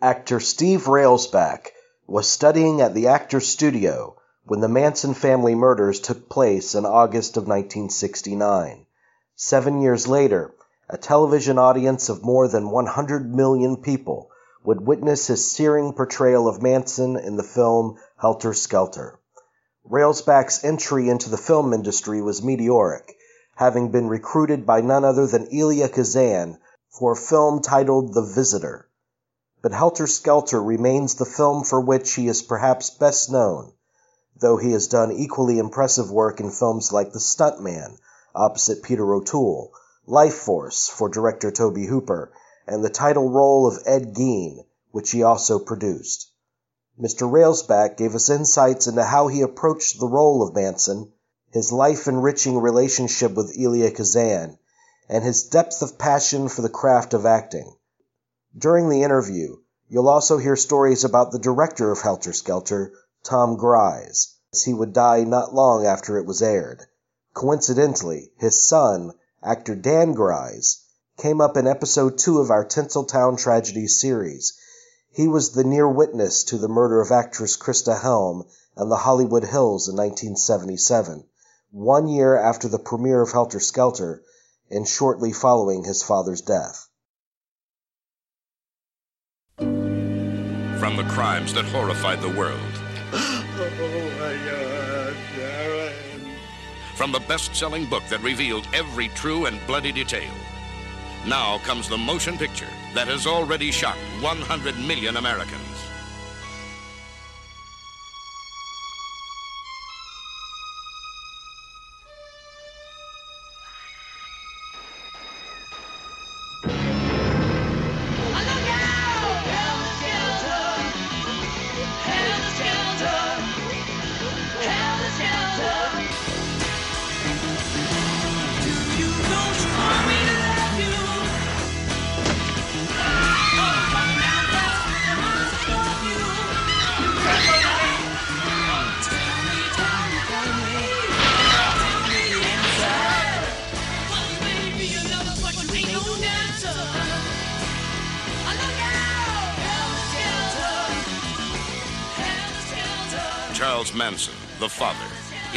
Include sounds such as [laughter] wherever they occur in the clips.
Actor Steve Railsback was studying at the Actors Studio when the Manson family murders took place in August of 1969. Seven years later, a television audience of more than 100 million people would witness his searing portrayal of Manson in the film Helter Skelter. Railsback's entry into the film industry was meteoric, having been recruited by none other than Elia Kazan for a film titled The Visitor but Helter Skelter remains the film for which he is perhaps best known, though he has done equally impressive work in films like The Stuntman, opposite Peter O'Toole, Life Force for director Tobe Hooper, and the title role of Ed Gein, which he also produced. Mr. Railsback gave us insights into how he approached the role of Manson, his life-enriching relationship with Elia Kazan, and his depth of passion for the craft of acting. During the interview, you'll also hear stories about the director of Helter Skelter, Tom Gries, as he would die not long after it was aired. Coincidentally, his son, actor Dan Gries, came up in episode 2 of our Tinseltown Tragedy series. He was the near witness to the murder of actress Christa Helm in the Hollywood Hills in 1977, one year after the premiere of Helter Skelter and shortly following his father's death. From the crimes that horrified the world. Oh God. From the best selling book that revealed every true and bloody detail. Now comes the motion picture that has already shocked 100 million Americans.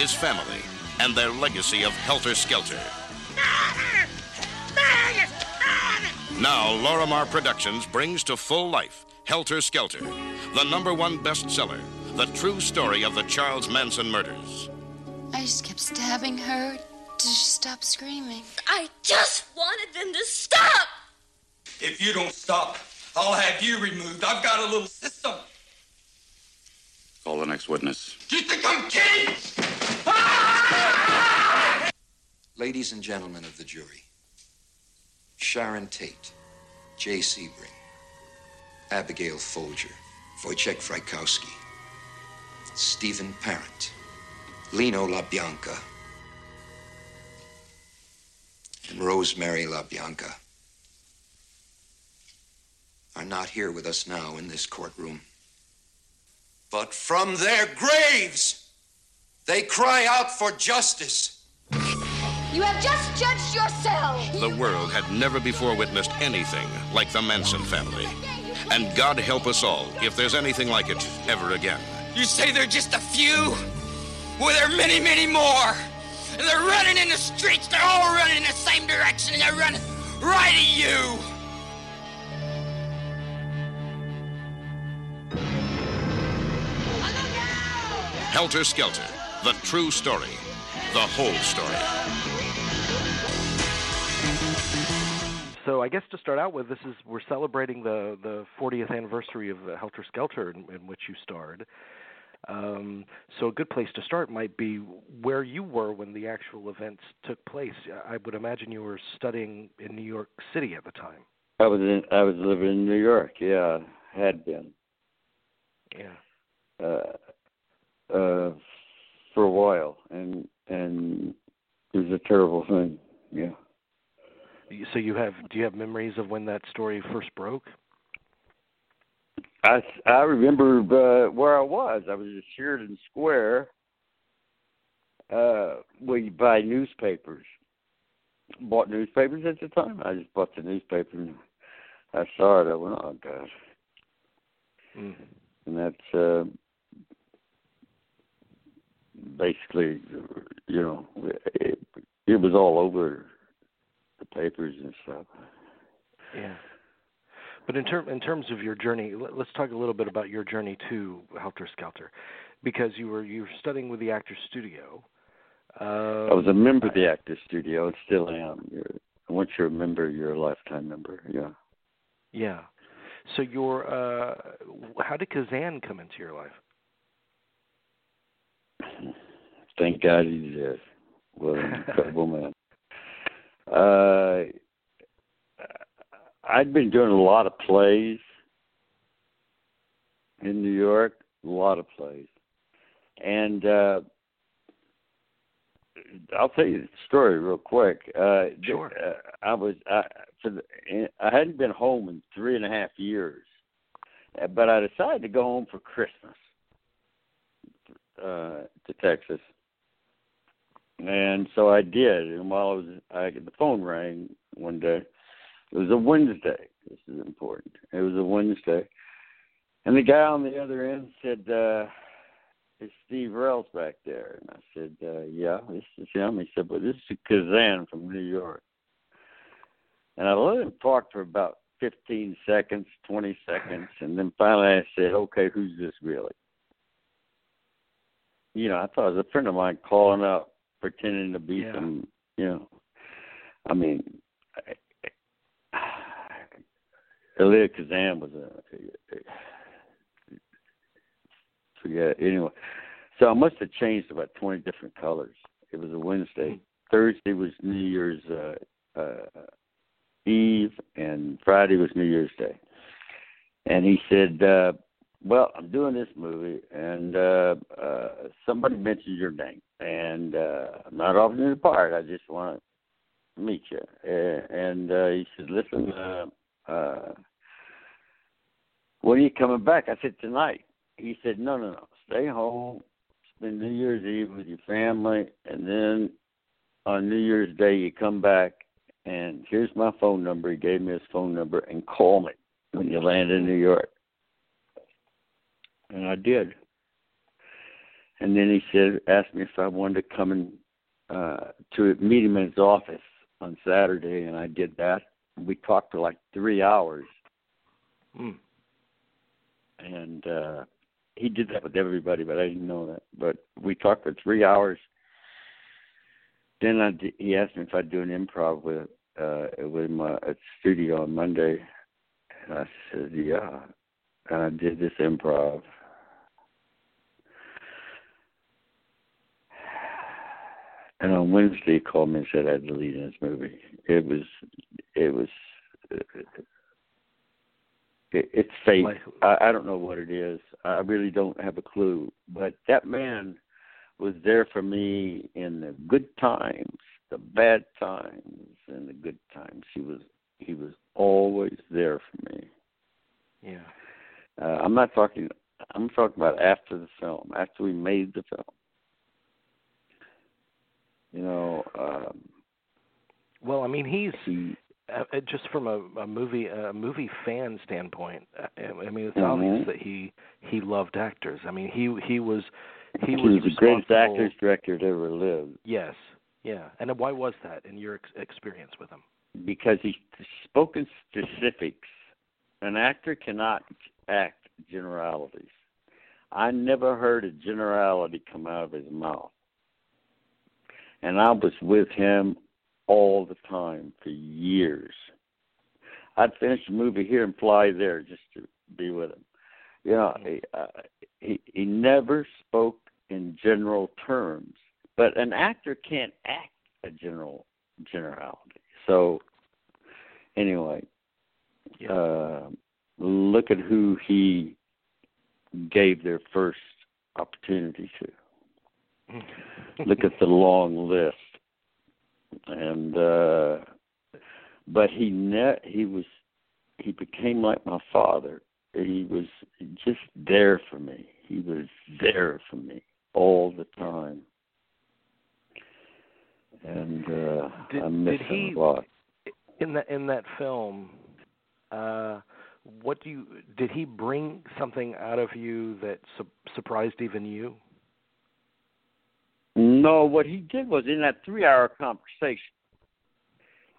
His family, and their legacy of helter skelter. Now, Lorimar Productions brings to full life Helter Skelter, the number one bestseller, the true story of the Charles Manson murders. I just kept stabbing her till she stopped screaming. I just wanted them to stop! If you don't stop, I'll have you removed. I've got a little system. Call the next witness. Do you think I'm kidding? Ladies and gentlemen of the jury, Sharon Tate, Jay Sebring, Abigail Folger, Wojciech Frykowski, Stephen Parent, Lino LaBianca, and Rosemary LaBianca are not here with us now in this courtroom. But from their graves, they cry out for justice. You have just judged yourself! The world had never before witnessed anything like the Manson family. And God help us all if there's anything like it ever again. You say they're just a few? Well, there are many, many more. And they're running in the streets. They're all running in the same direction. And they're running right at you. Helter Skelter, the true story, the whole story. So I guess to start out with, this is we're celebrating the the 40th anniversary of uh, Helter Skelter, in, in which you starred. Um, so a good place to start might be where you were when the actual events took place. I would imagine you were studying in New York City at the time. I was in, I was living in New York. Yeah, had been. Yeah. Uh, uh, for a while, and and it was a terrible thing. Yeah. So you have do you have memories of when that story first broke? I I remember uh, where I was. I was at Sheridan Square. Uh, where you buy newspapers. Bought newspapers at the time. I just bought the newspaper and I saw it. I went, oh god. Mm. and that's uh, basically, you know, it, it was all over the papers and stuff. Yeah. But in term in terms of your journey, let, us talk a little bit about your journey to Helter Skelter, because you were you were studying with the Actors Studio. Uh, I was a member of the Actors Studio, and still am. You're, once you're a member, you're a lifetime member. Yeah. Yeah. So your uh, how did Kazan come into your life? Thank God he did. What an [laughs] incredible man. Uh, I'd been doing a lot of plays in New York, a lot of plays, and uh, I'll tell you the story real quick. Uh, sure. Uh, I was I, for the, I hadn't been home in three and a half years, but I decided to go home for Christmas uh, to Texas, and so I did. And while I was, I the phone rang one day. It was a Wednesday. This is important. It was a Wednesday, and the guy on the other end said. uh is Steve Railsback there? And I said, uh, yeah, this is him. He said, well, this is Kazan from New York. And I let him talk for about 15 seconds, 20 seconds, and then finally I said, okay, who's this really? You know, I thought it was a friend of mine calling up, pretending to be yeah. some, you know, I mean, Elia Kazan was a, forget. Anyway, so I must have changed about twenty different colors. It was a Wednesday. Thursday was New Year's uh, uh, Eve, and Friday was New Year's Day. And he said, uh, "Well, I'm doing this movie, and uh, uh, somebody mentioned your name, and uh, I'm not offering you the part. I just want to meet you." And uh, he said, "Listen." Uh, uh, when are you coming back? I said tonight he said, no, no, no, stay home, spend New Year's Eve with your family, and then on New Year's Day you come back, and here's my phone number. He gave me his phone number, and call me when you land in New York. And I did. And then he said, asked me if I wanted to come and uh, to meet him in his office on Saturday, and I did that. We talked for like three hours. Mm. And uh he did that with everybody, but I didn't know that. But we talked for three hours. Then I, he asked me if I'd do an improv with uh with my at studio on Monday, and I said yeah, and I did this improv. And on Wednesday, he called me and said I had to lead in this movie. It was, it was, it, it's fate. I, I don't know what it is. I really don't have a clue. But that man was there for me in the good times, the bad times, and the good times. He was he was always there for me. Yeah. Uh, I'm not talking. I'm talking about after the film, after we made the film. You know. Um, well, I mean, he's he, uh, just from a, a movie a movie fan standpoint, uh, I mean it's mm-hmm. obvious that he he loved actors. I mean he he was he, he was, was the greatest actors director to ever lived. Yes, yeah. And why was that in your ex- experience with him? Because he spoke in specifics. An actor cannot act generalities. I never heard a generality come out of his mouth. And I was with him all the time for years. I'd finish a movie here and fly there just to be with him. You know, he, uh, he he never spoke in general terms, but an actor can't act a general generality. So, anyway, yeah. uh, look at who he gave their first opportunity to. [laughs] look at the long list. And uh but he ne- he was he became like my father. He was just there for me. He was there for me all the time. And uh did, i miss did he, him a lot. in that in that film uh what do you did he bring something out of you that su- surprised even you? No, what he did was in that three-hour conversation,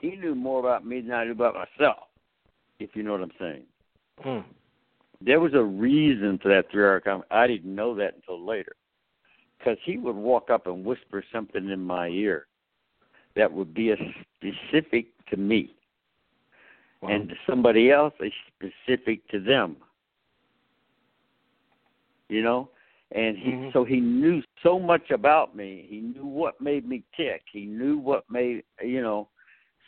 he knew more about me than I knew about myself. If you know what I'm saying. Hmm. There was a reason for that three-hour conversation. I didn't know that until later, because he would walk up and whisper something in my ear that would be a specific to me, Wow. and to somebody else, a specific to them. You know, and he Mhm. so he knew so much about me. He knew what made me tick. He knew what made you know.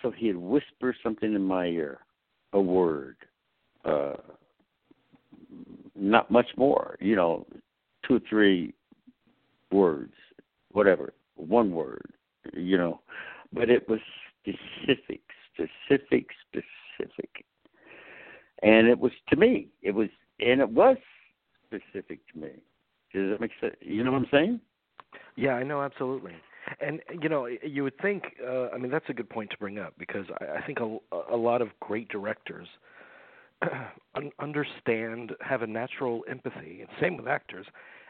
So he'd whisper something in my ear, a word, uh, not much more. You know, two or three words, whatever, one word. You know, but it was specific, specific, specific, and it was to me. It was, and it was specific to me. Does that make sense? You know what I'm saying? Yeah, I know absolutely. And you know, you would think. Uh, I mean, that's a good point to bring up because I, I think a, a lot of great directors [clears throat] un- understand, have a natural empathy, and same with actors,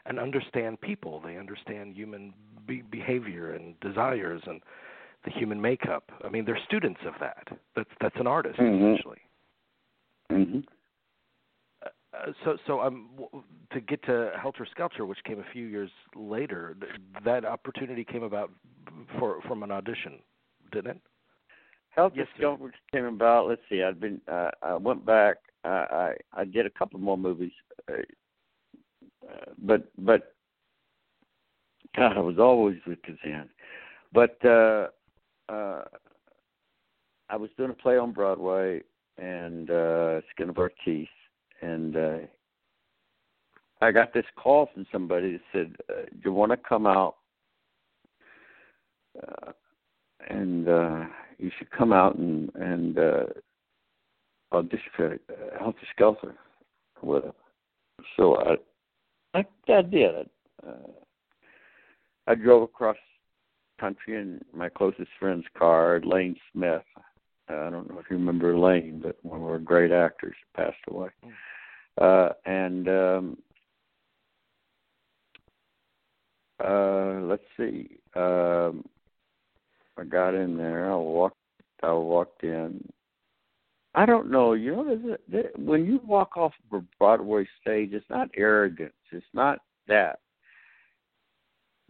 and understand people. They understand human be- behavior and desires and the human makeup. I mean, they're students of that. That's that's an artist Mhm. essentially. hmm Uh, so so um to get to Helter Skelter, which came a few years later, that opportunity came about for from an audition, didn't it? Health Yes, sir. Came about. Let's see. I've been. Uh, I went back. Uh, I I did a couple more movies, uh, uh, but but God, I was always with Kazan. But uh, uh, I was doing a play on Broadway and uh, Skin of Our Teeth, and uh, I got this call from somebody that said, uh, "Do you want to come out?" Uh, and uh you should come out and and uh audition for uh, Helter Skelter him. So I I, I did. Uh, I drove across country in my closest friend's car, Lane Smith. I don't know if you remember Lane, but one of our great actors passed away. Uh, and um, uh, let's see. Um, I got in there. I walked. I walked in. I don't know. You know, there's a, there, when you walk off of a Broadway stage, it's not arrogance. It's not that.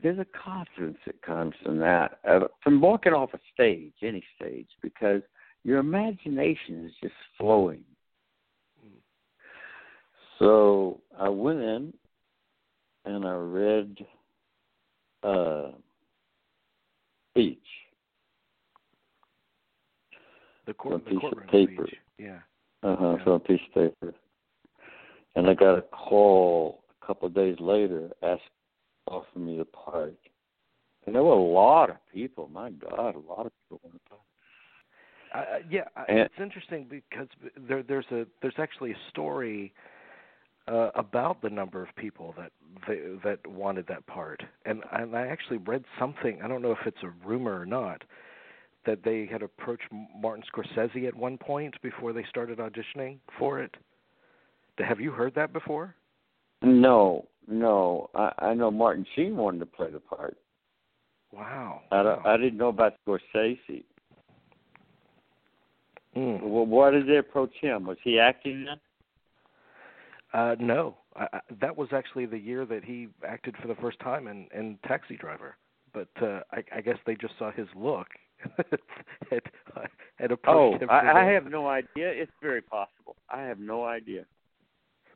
There's a confidence that comes from that, uh, from walking off a stage, any stage, because your imagination is just flowing. So I went in and I read uh, speech. The court, A the piece of paper. speech. Yeah. Uh huh. Yeah. So a piece of paper. And I got a call a couple of days later, asked offering me the part. And there were a lot of people. My God, a lot of people wanted the part. Uh, yeah, And- it's interesting because there, there's a there's actually a story uh, about the number of people that they, that wanted that part, and and I actually read something. I don't know if it's a rumor or not that they had approached Martin Scorsese at one point before they started auditioning for it. Have you heard that before? No, no. I, I know Martin Sheen wanted to play the part. Wow. I, wow. I didn't know about Scorsese. Mm. Well, why did they approach him? Was he acting then? Uh, no, I, I, that was actually the year that he acted for the first time in, in Taxi Driver. But uh, I, I guess they just saw his look [laughs] and, and approached Oh, him. for I, I have no idea. It's very possible. I have no idea.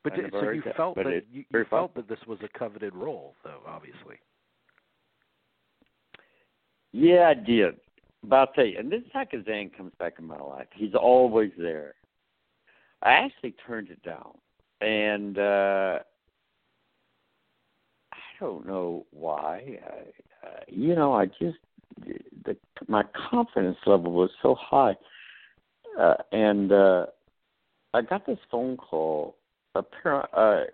But d- so you that, felt but that you, you felt that this was a coveted role, though, obviously. Yeah, I did. But I'll tell you, and this is how Kazan comes back in my life. He's always there. I actually turned it down, and uh I don't know why. I, uh, you know, I just the my confidence level was so high, uh, and uh I got this phone call. Apparent, uh,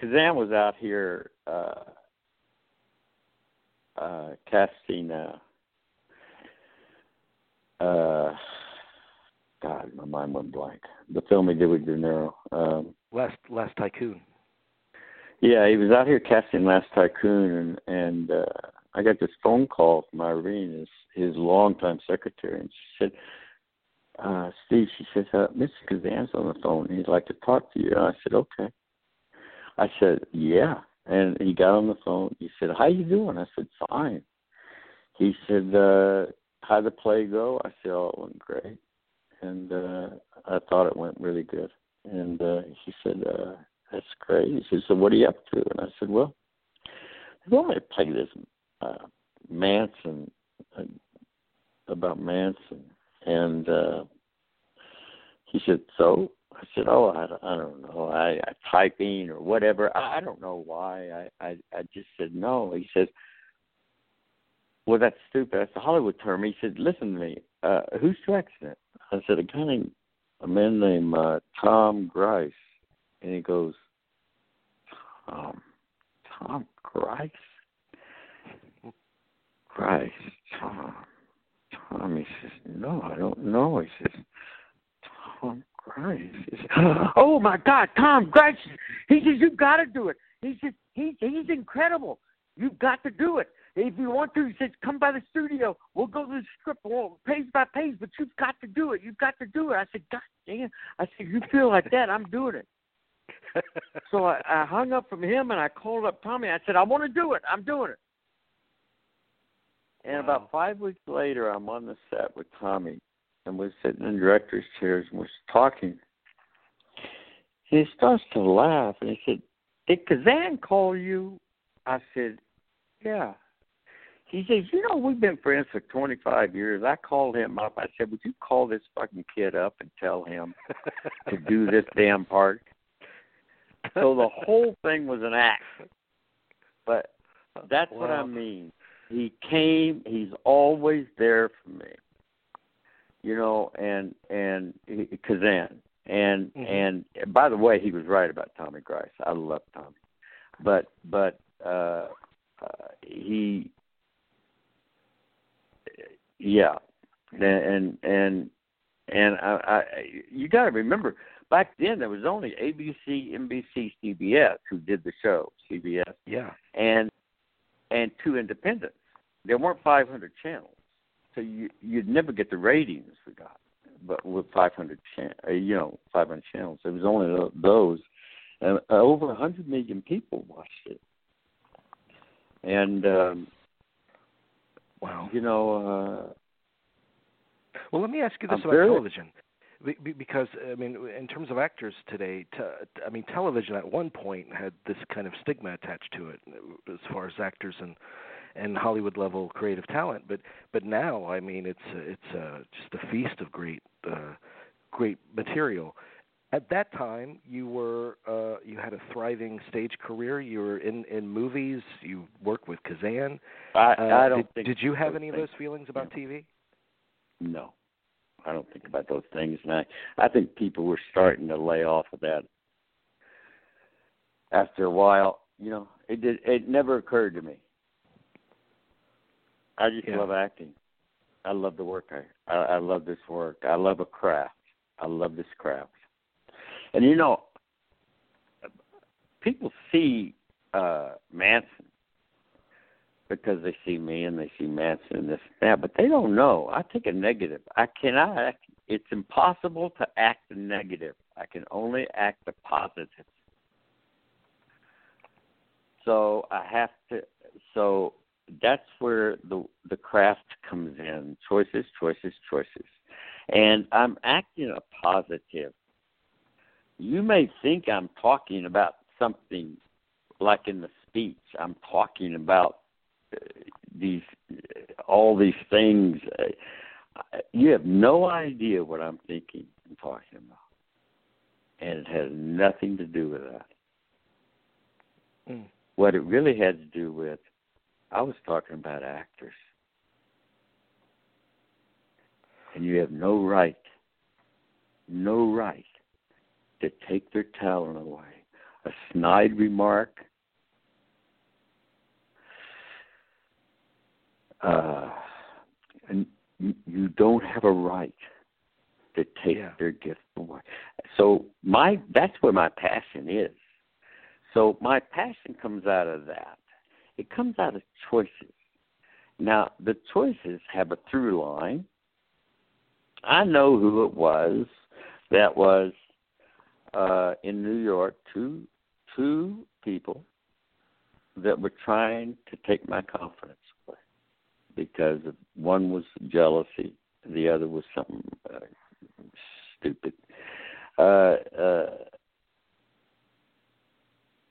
Kazan was out here uh, uh, casting. Uh, uh, God, my mind went blank. The film he did with De Niro. Um, Last Last Tycoon. Yeah, he was out here casting Last Tycoon, and and uh, I got this phone call from Irene, his his longtime secretary, and she said, uh, "Steve," she says, uh, "Mr. Kazan's on the phone. He'd like to talk to you." And I said, "Okay." I said, "Yeah," and he got on the phone. He said, "How you doing?" I said, "Fine." He said, uh, "How'd the play go?" I said, "Oh, it went great," and uh, I thought it went really good. And uh, he said, uh, "That's great." He said, "So what are you up to?" And I said, "Well." Well, I played this uh, Manson uh, about Manson, and uh, he said, "So." I said, "Oh, I, I don't know. I, I typing or whatever. I, I don't know why. I, I I just said no." He says, "Well, that's stupid. That's a Hollywood term." He said, "Listen to me. Uh, who's directing it?" I said, "A guy named a man named uh, Tom Grice. and he goes, "Tom, Tom Gries." Christ, Tom. Tom, he says, no, I don't know. He says, Tom Christ. He says, oh my God, Tom Grice. He says, you've got to do it. He says, he, he's incredible. You've got to do it. If you want to, he says, come by the studio. We'll go through the script well, page by page, but you've got to do it. You've got to do it. I said, God damn. I said, you feel like that, I'm doing it. [laughs] so I, I hung up from him and I called up Tommy. I said, I want to do it. I'm doing it. And wow. about five weeks later, I'm on the set with Tommy, and we're sitting in director's chairs and we're talking. And he starts to laugh, and he said, "Did Kazan call you?" I said, "Yeah." He says, "You know, we've been friends for 25 years. I called him up. I said, would you call this fucking kid up and tell him [laughs] to do this damn part?" So the whole thing was an act. But that's wow. what I mean he came. He's always there for me. You know, and and he, Kazan, and mm-hmm. and by the way, he was right about Tommy Grice. I love Tommy, but but uh, uh, he, yeah, and and and I, I you got to remember back then there was only ABC, NBC, CBS who did the show. CBS, yeah, and and two independents there weren't 500 channels, so you you'd never get the ratings we got. But with 500, chan- uh, you know, 500 channels, it was only those, and over 100 million people watched it. And um, wow, you know. Uh, well, let me ask you this I'm about very, television because I mean, in terms of actors today, I mean, television at one point had this kind of stigma attached to it, as far as actors and and Hollywood level creative talent. But but now, I mean, it's it's uh, just a feast of great uh, great material. At that time, you were uh, you had a thriving stage career. You were in in movies. You worked with Kazan. I, uh, I don't did, think. Did you have any of those feelings about. TV? No, I don't think about those things, and I I think people were starting to lay off of that after a while. You know, it did. It never occurred to me. I just yeah. love acting. I love the work. I, I I love this work. I love a craft. I love this craft. And you know, people see uh Manson because they see me and they see Manson and this and that, but they don't know. I take a negative. I cannot act. It's impossible to act the negative. I can only act the positive. So I have to. So that's where the the craft comes in. Choices, choices, choices. And I'm acting a positive. You may think I'm talking about something like in the speech. I'm talking about uh, these all these things. Uh, you have no idea what I'm thinking and talking about, and it has nothing to do with that. Mm. What it really had to do with I was talking about actors. And you have no right, no right to take their talent away. A snide remark, uh, and you, don't have a right to take Yeah. their gift away. So my that's where my passion is. So my passion comes out of that. It comes out of choices. Now the choices have a through line. I know who it was that was uh, in New York. Two two people that were trying to take my confidence away because one was jealousy, the other was something uh, stupid. Uh, uh,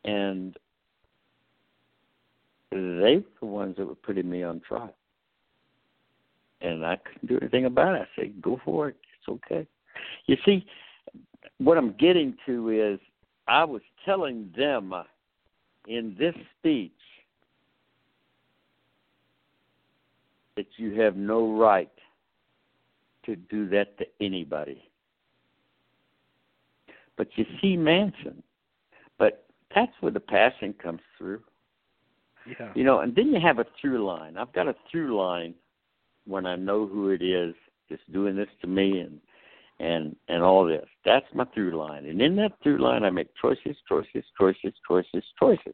and they were the ones that were putting me on trial. And I couldn't do anything about it. I said, go for it. It's okay. You see, what I'm getting to is I was telling them in this speech that you have no right to do that to anybody. But you see Manson, but that's where the passion comes through. Yeah. You know, and then you have a through line. I've got a through line when I know who it is that's doing this to me and and and all this. That's my through line. And in that through line I make choices, choices, choices, choices, choices.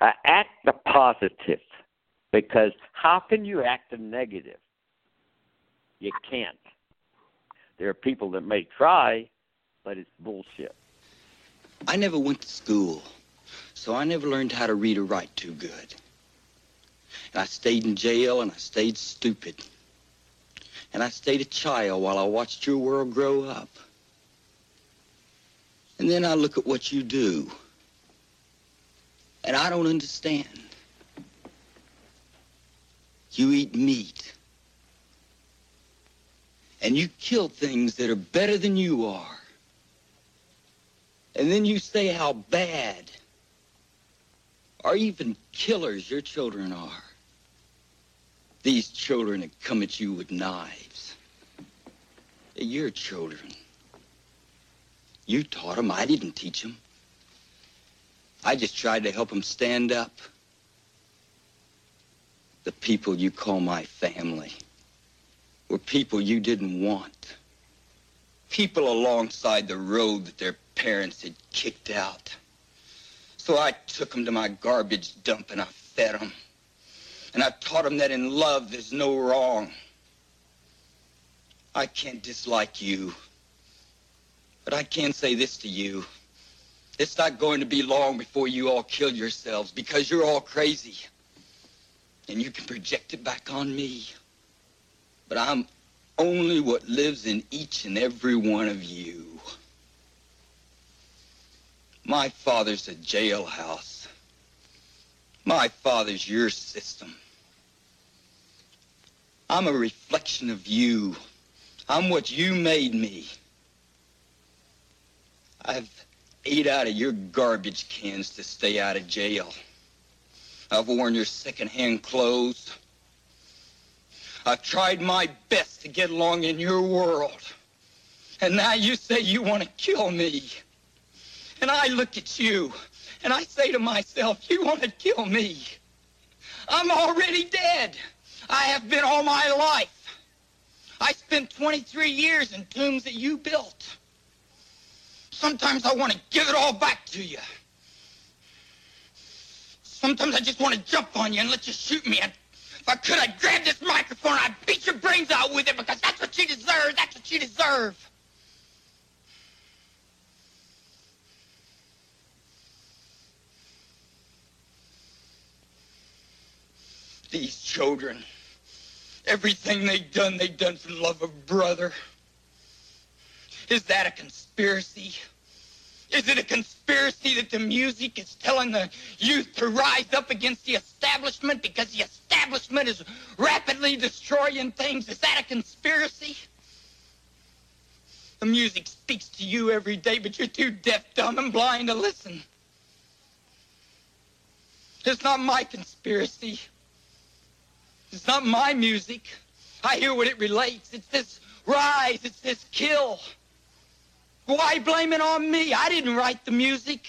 I act the positive because how can you act the negative? You can't. There are people that may try, but it's bullshit. I never went to school, so I never learned how to read or write too good. And I stayed in jail and I stayed stupid. And I stayed a child while I watched your world grow up. And then I look at what you do. And I don't understand. You eat meat. And you kill things that are better than you are. And then you say how bad or even killers your children are. These children that come at you with knives. They're your children. You taught them. I didn't teach them. I just tried to help them stand up. The people you call my family were people you didn't want. People alongside the road that their parents had kicked out. So I took them to my garbage dump and I fed them. And I taught him that in love there's no wrong. I can't dislike you. But I can say this to you. It's not going to be long before you all kill yourselves because you're all crazy. And you can project it back on me. But I'm only what lives in each and every one of you. My father's a jailhouse. My father's your system. I'm a reflection of you. I'm what you made me. I've ate out of your garbage cans to stay out of jail. I've worn your secondhand clothes. I've tried my best to get along in your world. And now you say you want to kill me. And I look at you and I say to myself, you want to kill me. I'm already dead. I have been all my life. I spent 23 years in tombs that you built. Sometimes I want to give it all back to you. Sometimes I just want to jump on you and let you shoot me. If I could, I'd grab this microphone and I'd beat your brains out with it because that's what you deserve. That's what you deserve. These children, everything they've done, they've done for the love of brother. Is that a conspiracy? Is it a conspiracy that the music is telling the youth to rise up against the establishment because the establishment is rapidly destroying things? Is that a conspiracy? The music speaks to you every day, but you're too deaf, dumb, and blind to listen. It's not my conspiracy. It's not my music. I hear what it relates. It's this rise. It's this kill. Why blame it on me? I didn't write the music.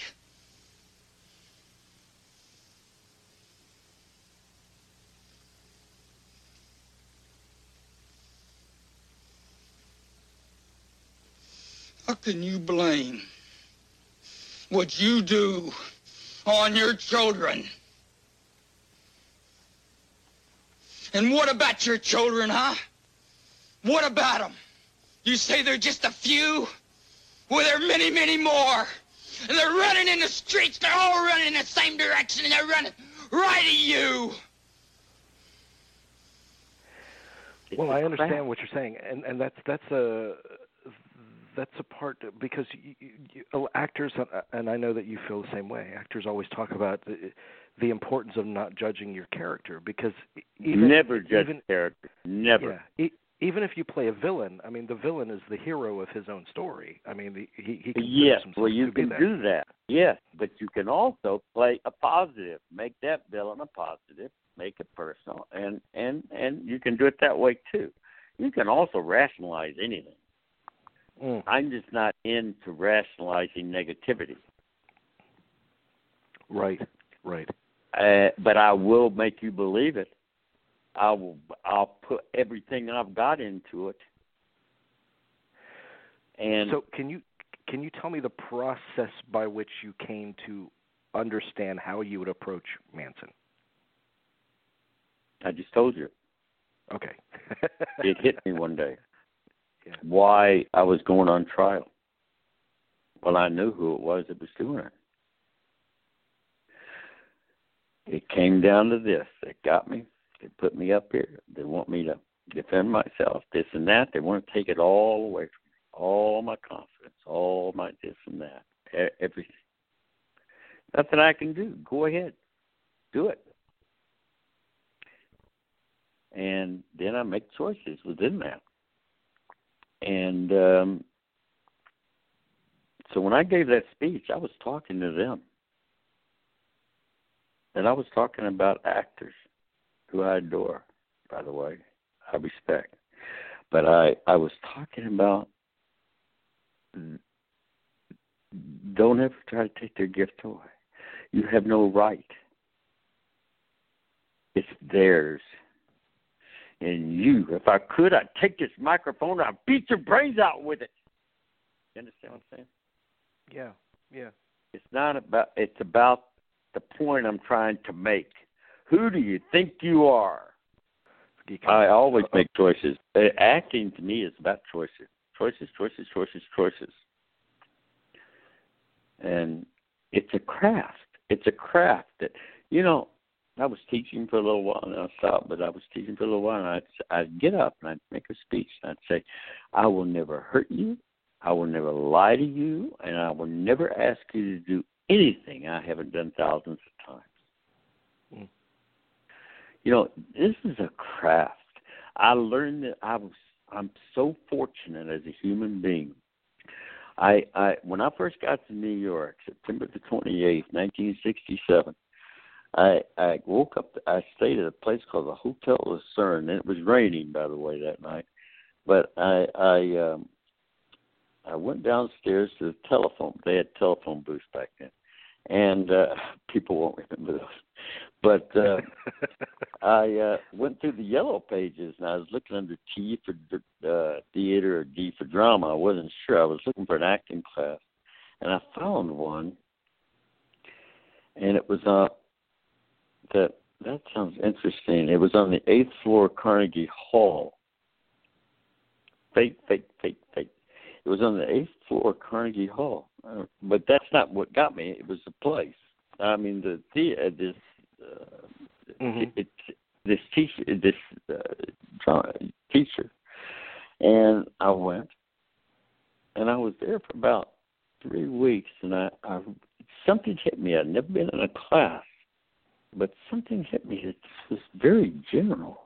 How can you blame what you do on your children? And what about your children, huh? What about them? You say they're just a few? Well, there are many, many more. And they're running in the streets. They're all running in the same direction, and they're running right at you. Well, I understand what you're saying, and and that's that's a that's a part because you, you, oh, actors uh, uh, and I know that you feel the same way. Actors always talk about the, the importance of not judging your character because even never judge even, character. Never. Yeah, even if you play a villain, I mean, the villain is the hero of his own story. I mean, the, he he can yes. Well, you can that. do that. Yes, but you can also play a positive. Make that villain a positive. Make it personal, and and and you can do it that way too. You can also rationalize anything. Mm. I'm just not into rationalizing negativity. Right. Right. Uh, but I will make you believe it. I will. I'll put everything I've got into it. And so, can you can you tell me the process by which you came to understand how you would approach Manson? I just told you. Okay. it hit me [laughs] one day. Yeah. Why I was going on trial. Well, I knew who it was that was doing it. It came down to this. They got me. They put me up here. They want me to defend myself, this and that. They want to take it all away from me. All my confidence, all my this and that, everything. Nothing I can do. Go ahead. Do it. And then I make choices within that. And um, so when I gave that speech, I was talking to them. And I was talking about actors who I adore, by the way, I respect. But I, I was talking about don't ever try to take their gift away. You have no right. It's theirs. And you, if I could, I'd take this microphone, and I'd beat your brains out with it. You understand what I'm saying? Yeah, yeah. It's not about. It's about the point I'm trying to make. Who do you think you are? I always make choices. Uh, acting to me is about choices. Choices, choices, choices, choices. And it's a craft. It's a craft that, you know, I was teaching for a little while and I stopped, but I was teaching for a little while and I'd, I'd get up and I'd make a speech and I'd say, I will never hurt you. I will never lie to you. And I will never ask you to do anything I haven't done thousands of times. Mm. You know, this is a craft. I learned that I was I'm so fortunate as a human being. I I when I first got to New York, September the twenty eighth, nineteen sixty seven, I I woke up I stayed at a place called the Hotel Lucerne and it was raining by the way that night. But I I um I went downstairs to the telephone. They had telephone booths back then, and uh, [laughs] people won't remember those. But uh, [laughs] I uh, went through the yellow pages, and I was looking under T for uh, theater or D for drama. I wasn't sure. I was looking for an acting class, and I found one, and it was uh that that sounds interesting. It was on the eighth floor of Carnegie Hall. Fake, fake, fake, fake. It was on the eighth floor of Carnegie Hall, uh, but that's not what got me. It was the place. I mean, the the uh, this uh, mm-hmm. it, it, this teacher this uh, teacher, and I went, and I was there for about three weeks, and I, I something hit me. I'd never been in a class, but something hit me that was very general.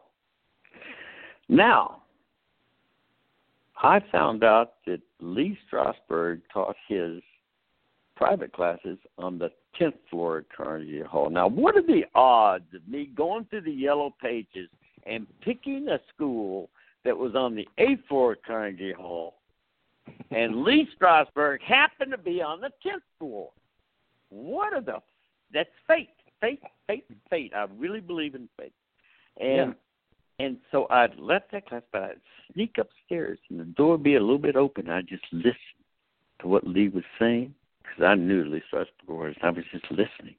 Now, I found out that Lee Strasberg taught his private classes on the 10th floor at Carnegie Hall. Now, what are the odds of me going through the yellow pages and picking a school that was on the 8th floor at Carnegie Hall and Lee Strasberg happened to be on the 10th floor? What are the that's fate, fate, fate, fate. I really believe in fate. And and so I'd left that class, but I'd sneak upstairs, and the door would be a little bit open. I'd just listen to what Lee was saying because I knew Lee Strasberg. I was just listening.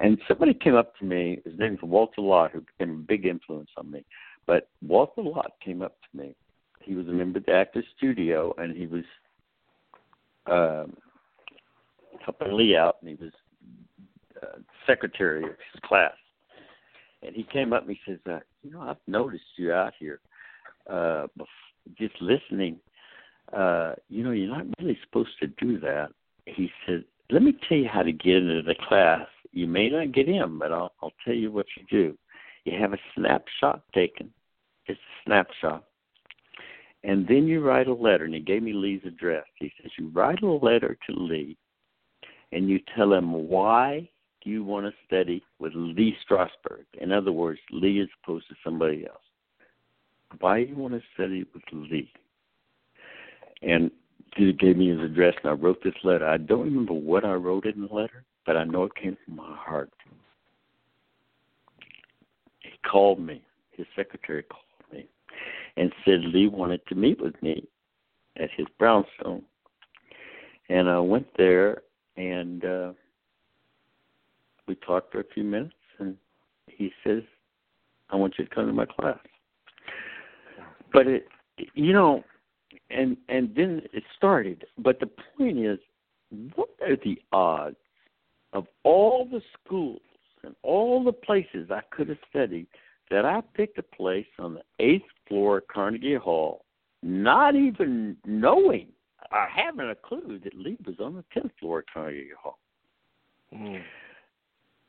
And somebody came up to me. His name was Walter Lott, who became a big influence on me. But Walter Lott came up to me. He was a member of the Actors Studio, and he was um, helping Lee out, and he was uh, secretary of his class. And he came up and he says, uh, "You know, I've noticed you out here, uh, just listening. Uh, you know, you're not really supposed to do that." He said, "Let me tell you how to get into the class. You may not get in, but I'll, I'll tell you what you do. You have a snapshot taken, It's a snapshot, and then you write a letter." And he gave me Lee's address. He says, "You write a letter to Lee, and you tell him why." You want to study with Lee Strasberg. In other words, Lee is opposed to somebody else. Why do you want to study with Lee? And he gave me his address, and I wrote this letter. I don't remember what I wrote in the letter, but I know it came from my heart. He called me. His secretary called me and said Lee wanted to meet with me at his brownstone. And I went there, and uh, we talked for a few minutes, and he says, "I want you to come to my class." But it, you know, and and then it started. But the point is, what are the odds of all the schools and all the places I could have studied that I picked a place on the eighth floor of Carnegie Hall, not even knowing or having a clue that Lee was on the tenth floor of Carnegie Hall. Mm.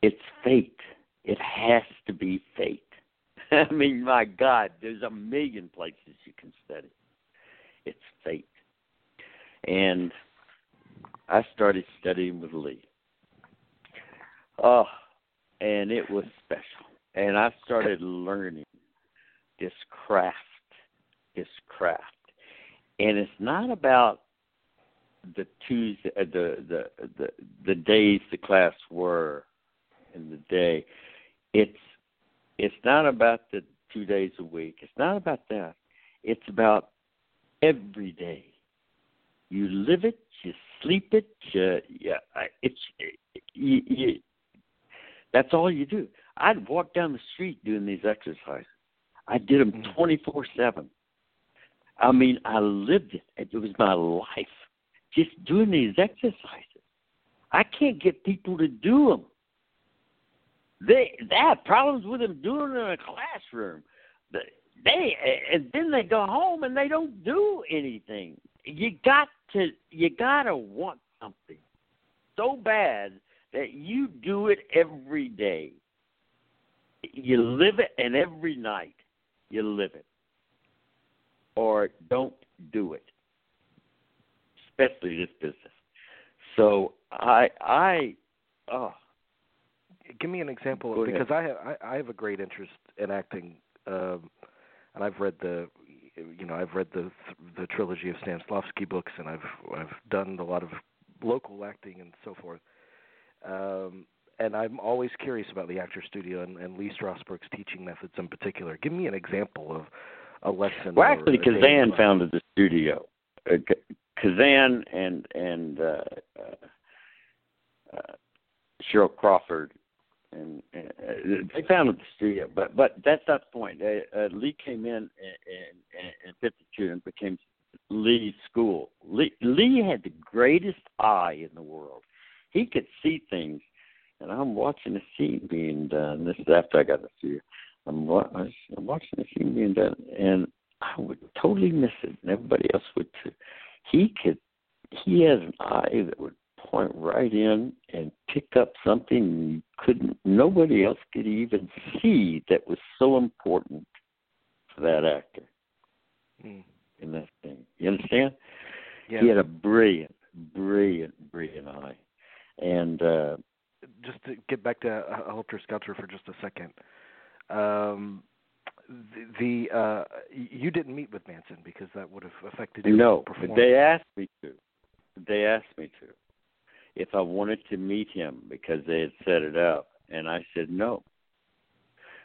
It's fate. It has to be fate. [laughs] I mean, my God, there's a million places you can study. It's fate. And I started studying with Lee. Oh, and it was special. And I started learning this craft, this craft. And it's not about the Tuesday, uh, the the the the days the class were in the day. It's it's not about the two days a week. It's not about that. It's about every day. You live it, you sleep it, you, yeah, it's you, you, that's all you do. I'd walk down the street doing these exercises. I did them Mm. twenty four seven. I mean, I lived it. It was my life, just doing these exercises. I can't get people to do them. They they have problems with them doing it in a classroom. They and then they go home and they don't do anything. You got to you gotta want something so bad that you do it every day. You live it, and every night you live it, or don't do it. Especially this business. So I I oh Give me an example Go of, ahead. because I have I, I have a great interest in acting, um, and I've read the you know I've read the the trilogy of Stanislavski books, and I've I've done a lot of local acting and so forth. Um, and I'm always curious about the actor studio and, and Lee Strasberg's teaching methods in particular. Give me an example of a lesson. Well, actually, Kazan founded the studio. Uh, Kazan and and uh, uh, uh, Cheryl Crawford and uh, they founded the studio. But but that's not the point. Uh, Lee came in in, in, in '52 and became Lee School. Lee, Lee had the greatest eye in the world. He could see things, and I'm watching the scene being done. This is after I got the studio. I'm, I'm watching the scene being done, and I would totally miss it, and everybody else would too. He could, he has an eye that would point right in and pick up something you couldn't, nobody else could even see that was so important for that actor Mm. in that thing. You understand? Yeah. He had a brilliant, brilliant, brilliant eye, and uh just to get back to uh, Helter Skelter for just a second. Um, the, the uh, you didn't meet with Manson because that would have affected your no, performance. they asked me to. They asked me to if I wanted to meet him because they had set it up, and I said no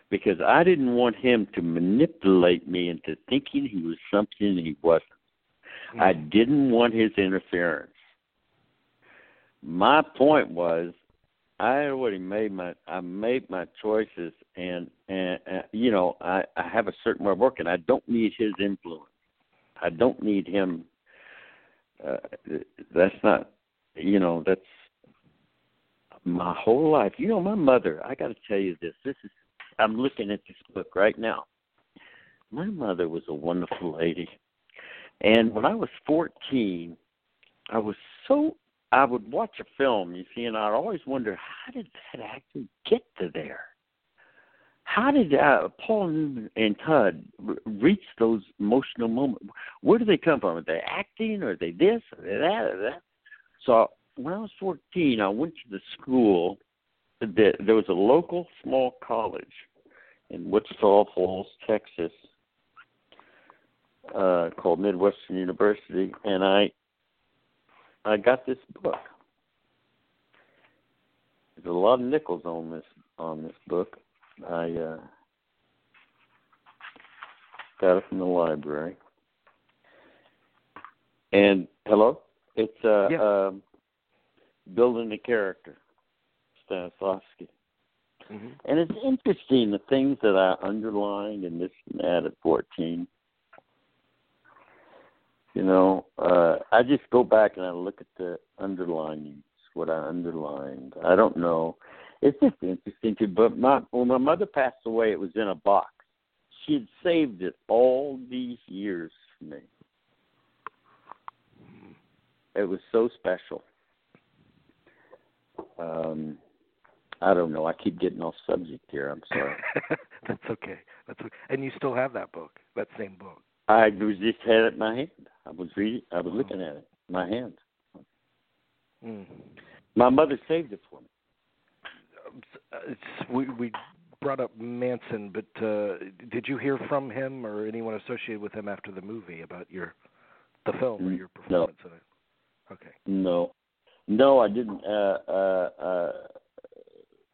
because I didn't want him to manipulate me into thinking he was something he wasn't. I Mm. didn't want his interference. my point was I already made my I made my choices and and, and you know I I have a certain way of working. I don't need his influence. I don't need him. Uh, that's not you know that's my whole life. You know my mother. I got to tell you this. This is I'm looking at this book right now. My mother was a wonderful lady, and when I was 14, I was so I would watch a film, you see, and I'd always wonder how did that actor get to there? How did uh, Paul Newman and Todd reach those emotional moments? Where do they come from? Are they acting, or are they this, or they that, or that? So when I was 14, I went to the school. That there was a local small college in Wichita Falls, Texas, uh, called Midwestern University, and I I got this book. There's a lot of nickels on this on this book. I uh, got it from the library. And hello, it's uh, Yeah. um, building the character, Stanislavski. hmm And it's interesting the things that I underlined and this and that at 14. You know, uh, I just go back and I look at the underlinings, what I underlined. I don't know. It's just interesting too. But my when my mother passed away, it was in a box. She had saved it all these years for me. It was so special. Um, I don't know. I keep getting off subject here. I'm sorry. [laughs] That's okay. That's okay. And you still have that book, that same book. I was just had it in my hand. I was reading. I was looking at it. in My hand. Mm. My mother saved it for me. It's, we we brought up Manson, but uh, did you hear from him or anyone associated with him after the movie about your the film or your no. performance in it? Okay. No, no, I didn't. Uh, uh, uh,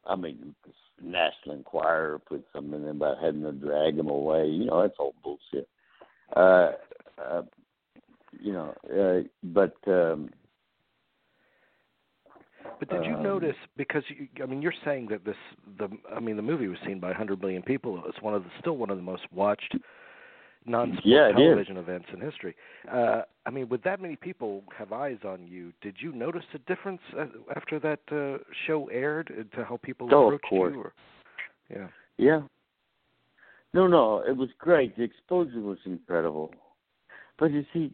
I mean, National Enquirer put something in about having to drag him away. You know, that's all bullshit. Uh, uh, you know, uh, but um, But did you Um, notice because you, I mean you're saying that this the I mean the movie was seen by 100 million people. It's one of the still one of the most watched non-sport Yeah, it is. television events in history. Uh, I mean, with that many people have eyes on you, did you notice a difference uh, after that uh, show aired uh, to how people Oh, approached you? Or, yeah. Yeah. No, no, it was great. The exposure was incredible. But you see,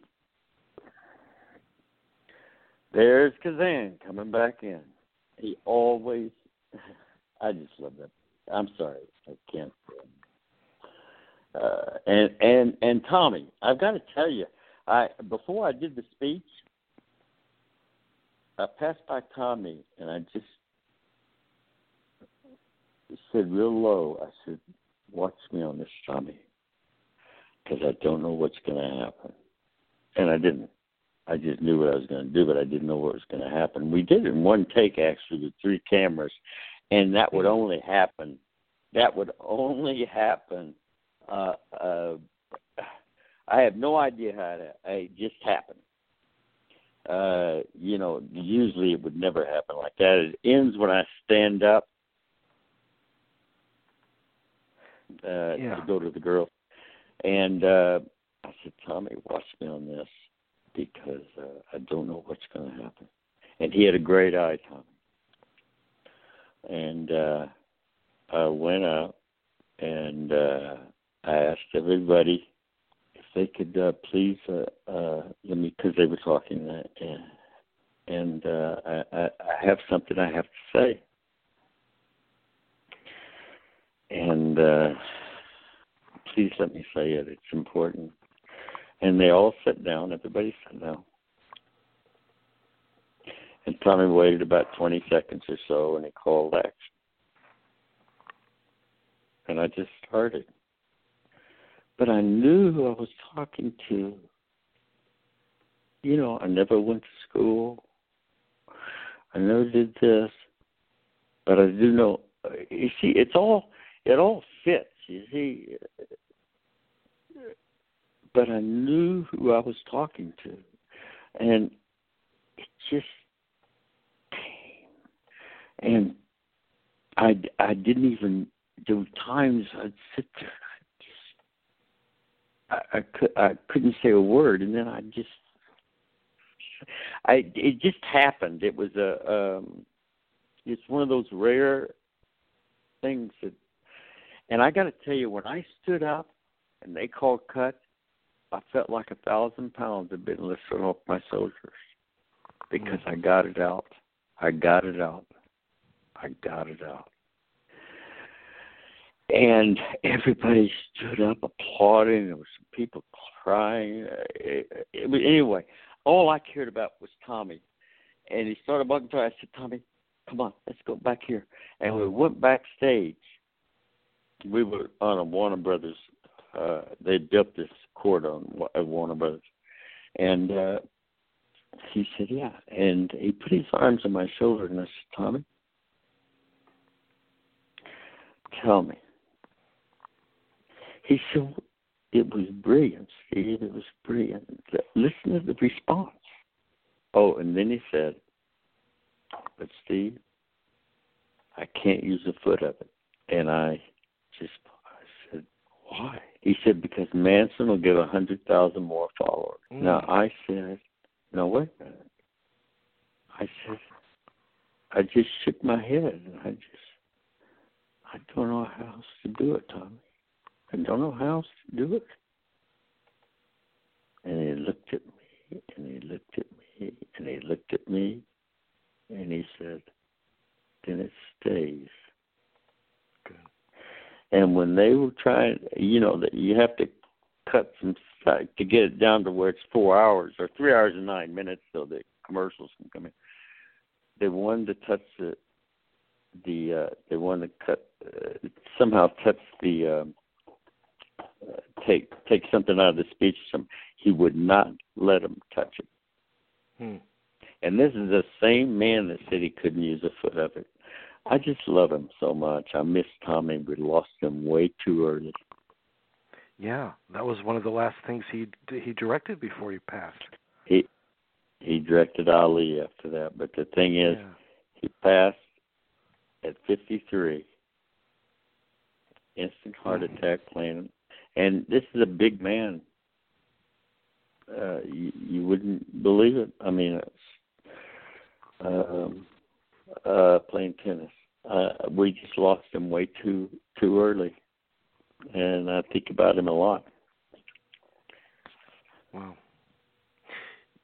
there's Kazan coming back in. He always, [sighs] I just love that. I'm sorry, I can't. Uh, and and and Tommy, I've got to tell you, I before I did the speech, I passed by Tommy and I just said real low. I said, watch me on this, Tommy, because I don't know what's going to happen. And I didn't. I just knew what I was going to do, but I didn't know what was going to happen. We did it in one take, actually, with three cameras, and that would only happen. That would only happen. Uh, uh, I have no idea how to. It just happened. Uh, you know, usually it would never happen like that. It ends when I stand up uh, Yeah. to go to the girl. And uh, I said, Tommy, watch me on this because uh, I don't know what's going to happen. And he had a great eye, Tommy. And uh, I went up, and uh, asked everybody if they could uh, please uh, uh, let me, because they were talking, uh, and, and uh, I, I, I have something I have to say. And uh, please let me say it. It's important. And they all sat down. Everybody sat down. And Tommy waited about 20 seconds or so, and he called action. And I just started. But I knew who I was talking to. You know, I never went to school. I never did this. But I do know. Uh, you see, it's all it all fits. You see, but I knew who I was talking to, and it just came. and I I didn't even. There were times I'd sit there I I, I could I couldn't say a word, and then I just I it just happened. It was a um it's one of those rare things that and I got to tell you when I stood up and they called cut, I felt like a thousand pounds had been lifted off my shoulders because I got it out. I got it out. I got it out. And everybody stood up applauding. There were some people crying. It, it, anyway, all I cared about was Tommy. And he started walking through. I said, Tommy, come on, let's go back here. And we went backstage. We were on a Warner Brothers. Uh, they built this court on at Warner Brothers, and uh, he said, "Yeah." And he put his arms on my shoulder, and I said, "Tommy, tell me." He said, "It was brilliant, Steve. It was brilliant. Listen to the response." Oh, and then he said, "But Steve, I can't use a foot of it," and I just I said, "Why?" He said, "Because Manson will get a hundred thousand more followers." Mm. Now I said, "No wait a minute." I said, I just shook my head and I just, I don't know how else to do it, Tommy. I don't know how else to do it. And he looked at me and he looked at me and he looked at me and he said, then it stays. Good. And when they were trying, you know, that you have to cut some to get it down to where it's four hours or three hours and nine minutes, so the commercials can come in. They wanted to touch the the uh, they wanted to cut uh, somehow touch the um, take take something out of the speech. He would not let them touch it. Hmm. And this is the same man that said he couldn't use a foot of it. I just love him so much. I miss Tommy. We lost him way too early. Yeah, that was one of the last things he he directed before he passed. He he directed Ali after that, but the thing is, yeah. he passed at 53, instant heart mm-hmm. attack, playing, and this is a big man. Uh, you, you wouldn't believe it. I mean, it's, um, uh, playing tennis. Uh, we just lost him way too too early, and I think about him a lot. Wow.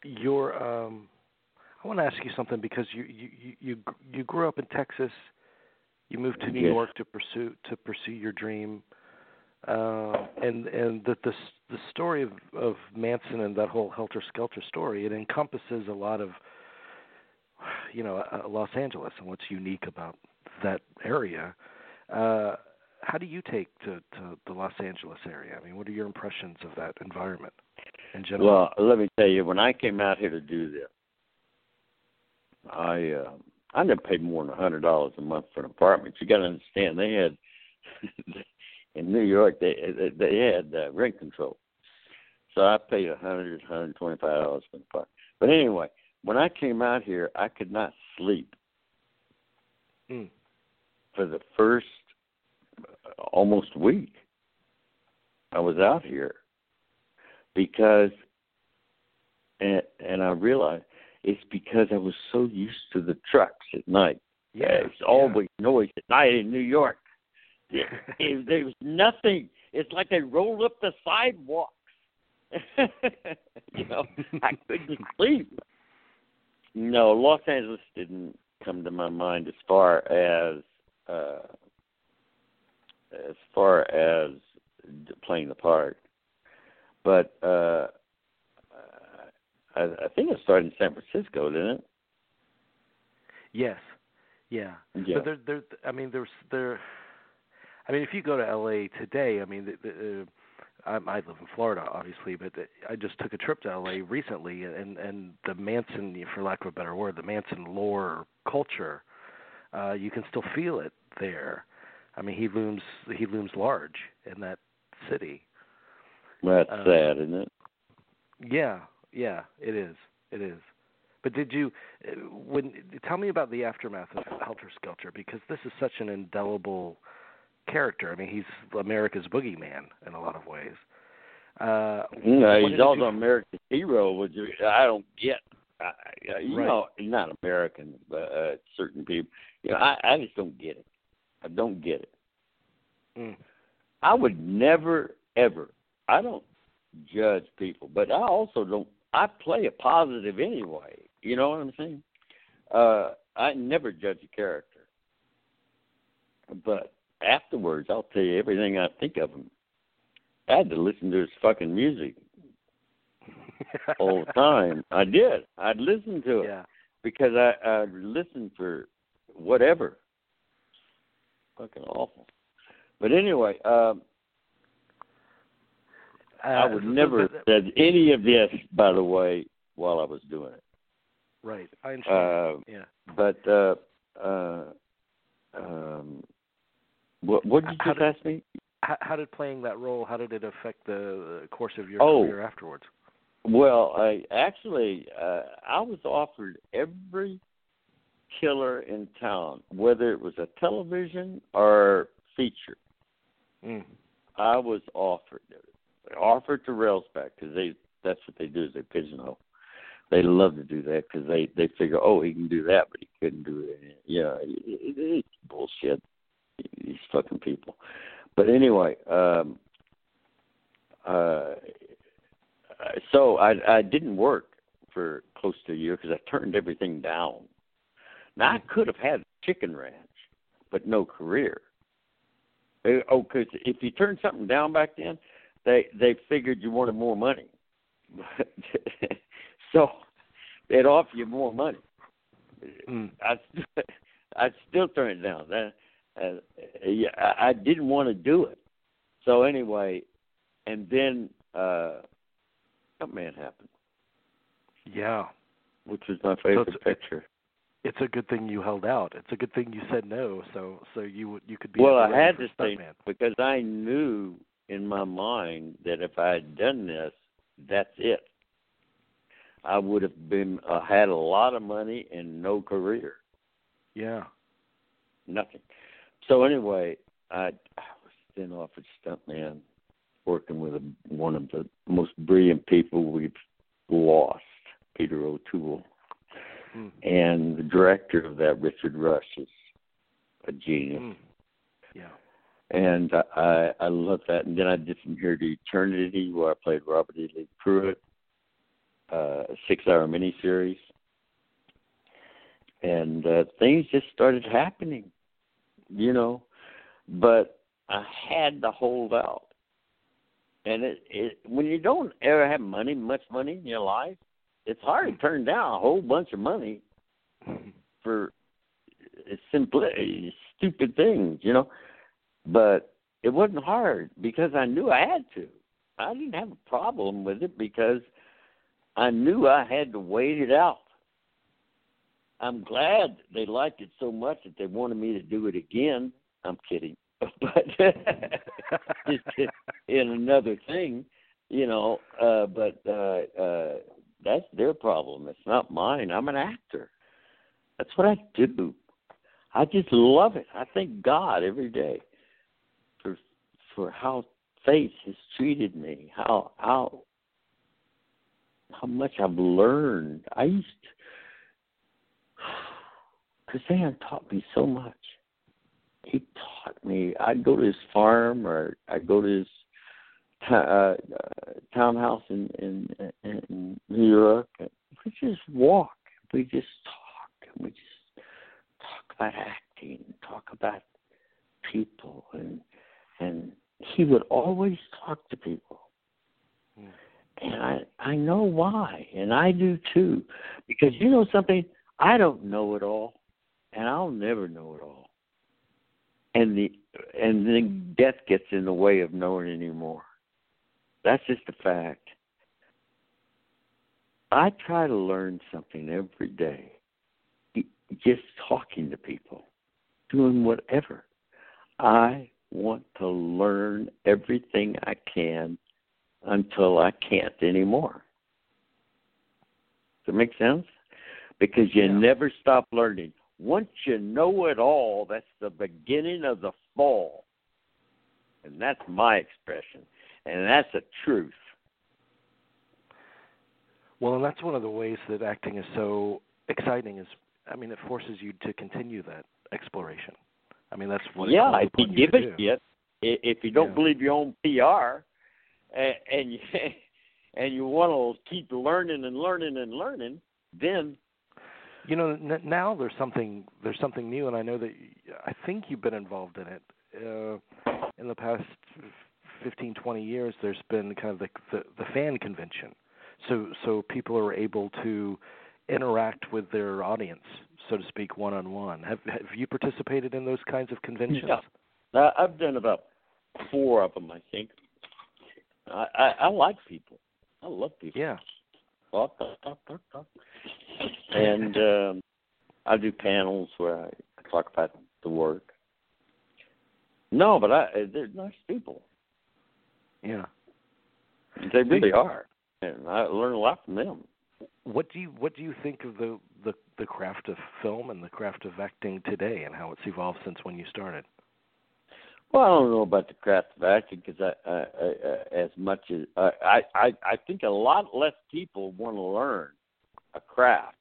Your um, I want to ask you something because you you you you grew up in Texas. You moved to New yes. York to pursue to pursue your dream, uh, and and the, the the story of of Manson and that whole helter skelter story it encompasses a lot of you know uh, Los Angeles and what's unique about that area. Uh, how do you take to, to the Los Angeles area? I mean, what are your impressions of that environment in general? Well, let me tell you, when I came out here to do this, I uh, I never paid more than a hundred dollars a month for an apartment. You got to understand, they had [laughs] in New York they they had uh, rent control, so I paid a hundred, hundred twenty-five dollars for an apartment. But anyway, when I came out here, I could not sleep mm. for the first uh, almost week. I was out here because, and and I realized it's because I was so used to the trucks at night. Yeah, it's always noise at night in New York. It, it, there was nothing. It's like they rolled up the sidewalks. [laughs] you know, I couldn't [laughs] sleep. No, Los Angeles didn't come to my mind as far as uh as far as playing the part. But uh I, I think it started in San Francisco, didn't it? Yes. Yeah. Yeah. But there, there. I mean, there's there. I mean, if you go to L.A. today, I mean, the, the, uh, I, I live in Florida, obviously, but I just took a trip to L.A. recently, and and the Manson, for lack of a better word, the Manson lore culture, uh, you can still feel it there. I mean, he looms he looms large in that city. That's Um, sad, isn't it? Yeah, yeah, it is. It is. But did you uh, when tell me about the aftermath of Helter Skelter because this is such an indelible character. I mean, he's America's boogeyman in a lot of ways. Uh, no, he's also you... America's hero, which I don't get. I, you right. know, not American, but uh, certain people. You know, I, I just don't get it. I don't get it. Mm. I would never, ever. I don't judge people, but I also don't. I play a positive anyway. You know what I'm saying? Uh, I never judge a character, but afterwards, I'll tell you everything I think of him. I had to listen to his fucking music [laughs] all the time. I did. I'd listen to it yeah. because I I listened for whatever. Fucking awful. But anyway, um, uh, I would never but, said any of this, by the way, while I was doing it. Right, I understand. Uh, yeah, but uh, uh, um, what what did you how just did, ask me? How, how did playing that role? How did it affect the course of your oh, career afterwards? Well, I actually uh, I was offered every killer in town, whether it was a television or feature. Mm. I was offered offered to Railsback because they that's what they do is they pigeonhole. They love to do that because they they figure oh he can do that but he couldn't do it. Yeah, it, it, it's bullshit. These fucking people. But anyway, um, uh, so I I didn't work for close to a year because I turned everything down. Now I could have had a chicken ranch, but no career. Oh, because if you turned something down back then, they they figured you wanted more money, [laughs] so they'd offer you more money. Mm. I [laughs] I still turned it down. That uh, yeah, I, didn't want to do it. So anyway, and then uh, man happened. Yeah, which was my favorite so picture. It's a good thing you held out. It's a good thing you said no, so so you you could be. Well, I had to say because I knew in my mind that if I had done this, that's it. I would have been uh, had a lot of money and no career. Yeah. Nothing. So anyway, I, I was then offered stuntman, working with a, one of the most brilliant people we've lost, Peter O'Toole, mm. and the director of that, Richard Rush, is a genius. Mm. Yeah and I I love that. And then I did from here to eternity, where I played Robert E. Lee Pruitt, uh, a six-hour miniseries, and uh, things just started happening, you know. But I had to hold out, and it, it when you don't ever have money, much money in your life, it's hard to mm-hmm. turn down a whole bunch of money mm-hmm. for simply stupid things, you know but it wasn't hard because I knew I had to. I didn't have a problem with it because I knew I had to wait it out. I'm glad they liked it so much that they wanted me to do it again. I'm kidding, [laughs] but [laughs] in another thing, you know. Uh, but uh, uh, that's their problem. It's not mine. I'm an actor. That's what I do. I just love it. I thank God every day for for how faith has treated me, how how how much I've learned. I used because Dan taught me so much. He taught me. I'd go to his farm, or I'd go to his uh, uh, townhouse in, in in New York. We just walk. We just talk, and we just talk about acting, talk about people, and and he would always talk to people. Hmm. And I I know why, and I do too, because you know something, I don't know it all, and I'll never know it all. And the and then mm. death gets in the way of knowing anymore. That's just a fact. I try to learn something every day, just talking to people, doing whatever. I want to learn everything I can until I can't anymore. Does that make sense? because you Yeah. never stop learning. Once you know it all, that's the beginning of the fall. And that's my expression. And that's the truth. Well, and that's one of the ways that acting is so exciting. Is I mean, it forces you to continue that exploration. I mean, that's what. it yeah, if you give a shit, if you don't Yeah. believe your own PR, and, and [laughs] you and you want to keep learning and learning and learning, then You know, n- now there's something there's something new, and I know that I think you've been involved in it uh, in the past 15, 20 years. There's been kind of the, the the fan convention, so so people are able to interact with their audience, so to speak, one on one. Have have you participated in those kinds of conventions? Yeah. I, I've done about four of them, I think. I, I, I like people. I love people. Yeah. And um, I do panels where I talk about the work. No, but I they're nice people. Yeah. They really are, and I learn a lot from them. What do you what do you think of the the the craft of film and the craft of acting today, and how it's evolved since when you started? Well, I don't know about the craft of acting because I, I, I, as much as I, I, I think a lot less people want to learn a craft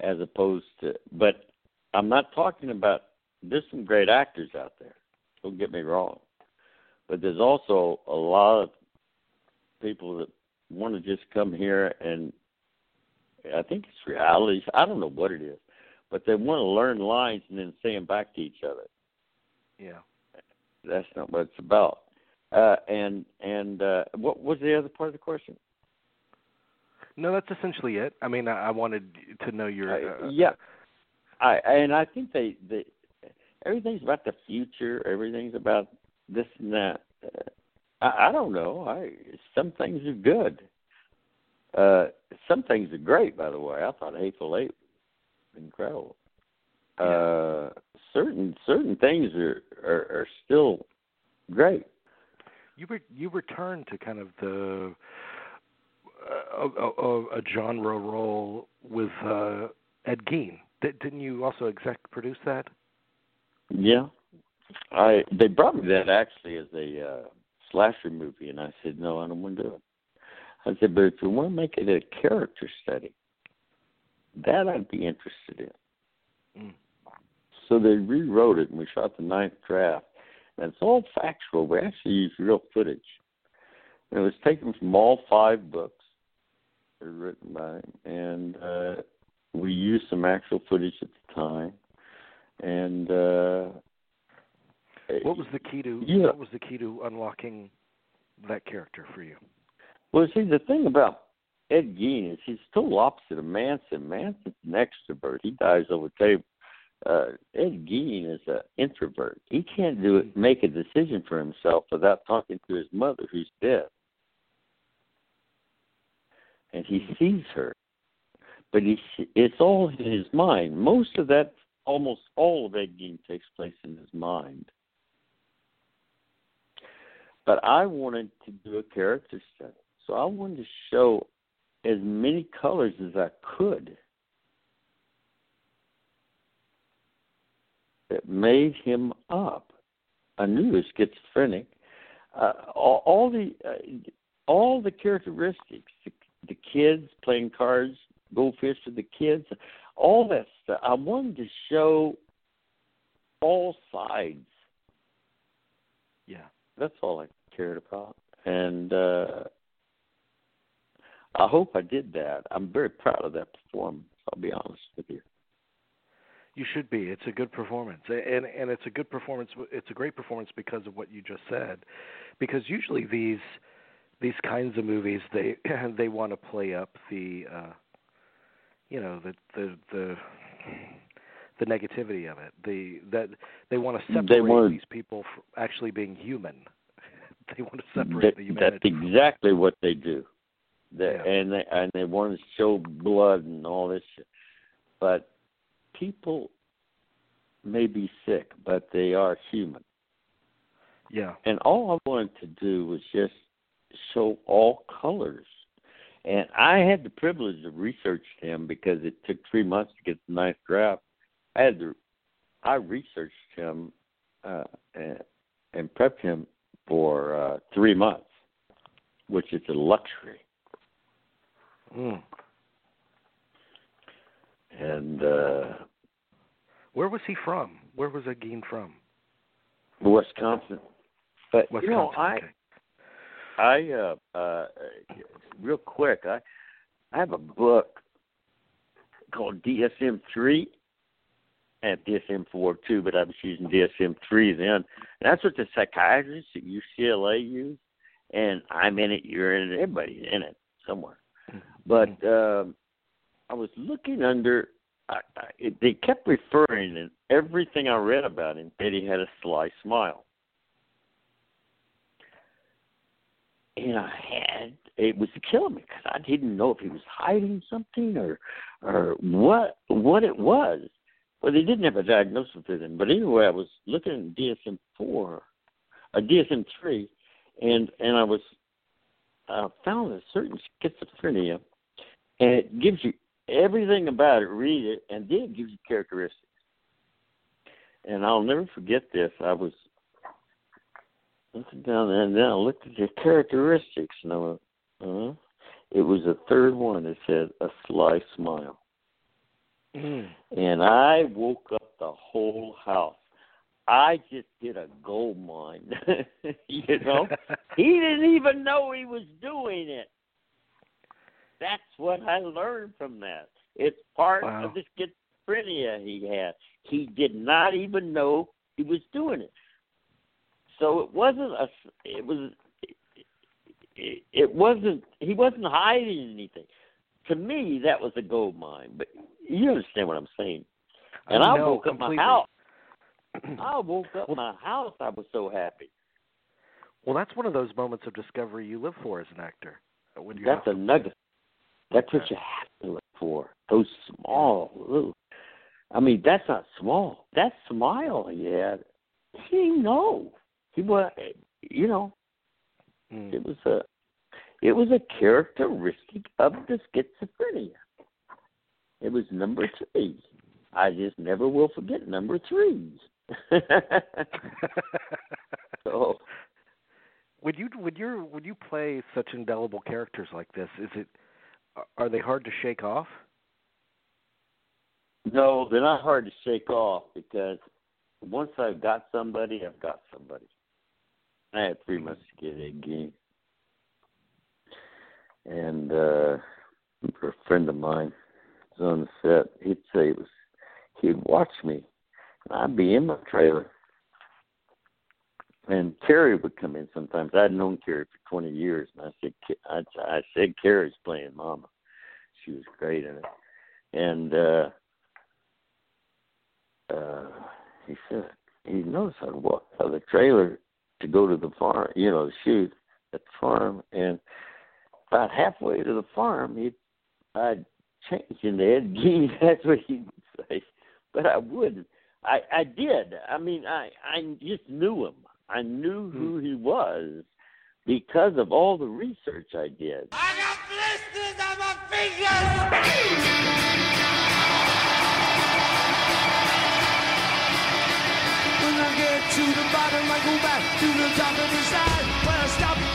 as opposed to. But I'm not talking about. There's some great actors out there. Don't get me wrong, but there's also a lot of people that want to just come here and I think it's reality. I don't know what it is, but they want to learn lines and then say them back to each other Yeah. that's not what it's about. Uh, and and uh, what was the other part of the question? No, that's essentially it. I mean, I, I wanted to know your. Uh, Uh, yeah, I and I think they they everything's about the future. Everything's about this and that. Uh, I, I don't know. I some things are good. Uh, some things are great. By the way, I thought Hateful Eight was incredible. Uh, certain certain things are, are are still great. You re- you return to kind of the a, a, a genre role with uh, Ed Gein. Did, didn't you also exec produce that? Yeah, I they brought me that actually as a uh, slasher movie, and I said no, I don't want to do it. I said, but if you want to make it a character study, that I'd be interested in. Mm. So they rewrote it, and we shot the ninth draft. And it's all factual. We actually used real footage. And it was taken from all five books were written by him, and uh, we used some actual footage at the time. And uh, What was the key to Yeah. What was the key to unlocking that character for you? Well, see, the thing about Ed Gein is he's total opposite of Manson. Manson's an extrovert. He dies over table. Uh, Ed Gein is an introvert. He can't do it, make a decision for himself without talking to his mother, who's dead. And he sees her, but he it's all in his mind. Most of that, almost all of Ed takes place in his mind. But I wanted to do a character study. So I wanted to show as many colors as I could that made him up. I knew he was schizophrenic. Uh, all, all the uh, all the characteristics, the, the kids playing cards, goldfish with the kids, all that stuff. I wanted to show all sides. Yeah. That's all I cared about, and uh I hope I did that. I'm very proud of that performance. I'll be honest with you. You should be. It's a good performance, and and it's a good performance. It's a great performance because of what you just said. Because usually these these kinds of movies they [clears throat] they want to play up the uh, you know the the the the negativity of it. The that they want to separate They want- these people from actually being human. [laughs] they want to separate That, the that's humanity. from- exactly what they do. They, Yeah. And they and they want to show blood and all this shit. But people may be sick, but they are human. Yeah. And all I wanted to do was just show all colors. And I had the privilege of researching him because it took three months to get the ninth draft. I had to, I researched him uh, and, and prepped him for uh, three months, which is a luxury. Mm. And uh, where was he from? Where was Agin from? Wisconsin. But Wisconsin. you know, I okay. I uh uh real quick, I I have a book called DSM three and DSM four too, but I was using DSM three then. And that's what the psychiatrists at UCLA use. And I'm in it, you're in it, everybody's in it somewhere. But um I was looking under I, I, they kept referring and everything I read about him that he had a sly smile. And I had it was killing me because I didn't know if he was hiding something or or what what it was. Well, they didn't have a diagnosis for him, but anyway, I was looking at DSM four, a DSM three, and and I was uh, found a certain schizophrenia, and it gives you everything about it. Read it, and then it gives you characteristics. And I'll never forget this. I was looking down there, and then I looked at the characteristics, and I went, uh It was the third one that said a sly smile. Mm. And I woke up the whole house. I just did a gold mine. [laughs] you know? [laughs] he didn't even know he was doing it. That's what I learned from that. It's part Wow. of the schizophrenia he had. He did not even know he was doing it. So it wasn't a. It was. It, it wasn't. He wasn't hiding anything. To me, that was a gold mine. But you understand what I'm saying. And I I woke up my house. [clears throat] I woke up my house. I was so happy. Well, that's one of those moments of discovery you live for as an actor. When you That's a nugget. That's what you have to look for. Those small little. I mean, that's not small. That smile he had. He didn't know. He was. You know, Mm. it was a. It was a characteristic of the schizophrenia. It was number three. I just never will forget number three. [laughs] so Would you would you would you play such indelible characters like this? Is it are they hard to shake off? No, they're not hard to shake off because once I've got somebody, I've got somebody. I had three to get. And uh a friend of mine was on the set, he'd say it was he'd watch me. and I'd be in my trailer. And Carrie would come in sometimes. I'd known Carrie for twenty years and I said I, I said Carrie's playing Mama. She was great in it. And uh uh, he said he noticed I'd walk out of the trailer to go to the farm, you know, shoot at the farm, and about halfway to the farm, he I'd change into Ed Gein. [laughs] That's what he would say, but I wouldn't. I I did. I mean, I I just knew him. I knew hmm. who he was because of all the research I did. When I get to the bottom, I go back to the top of the side. When I stop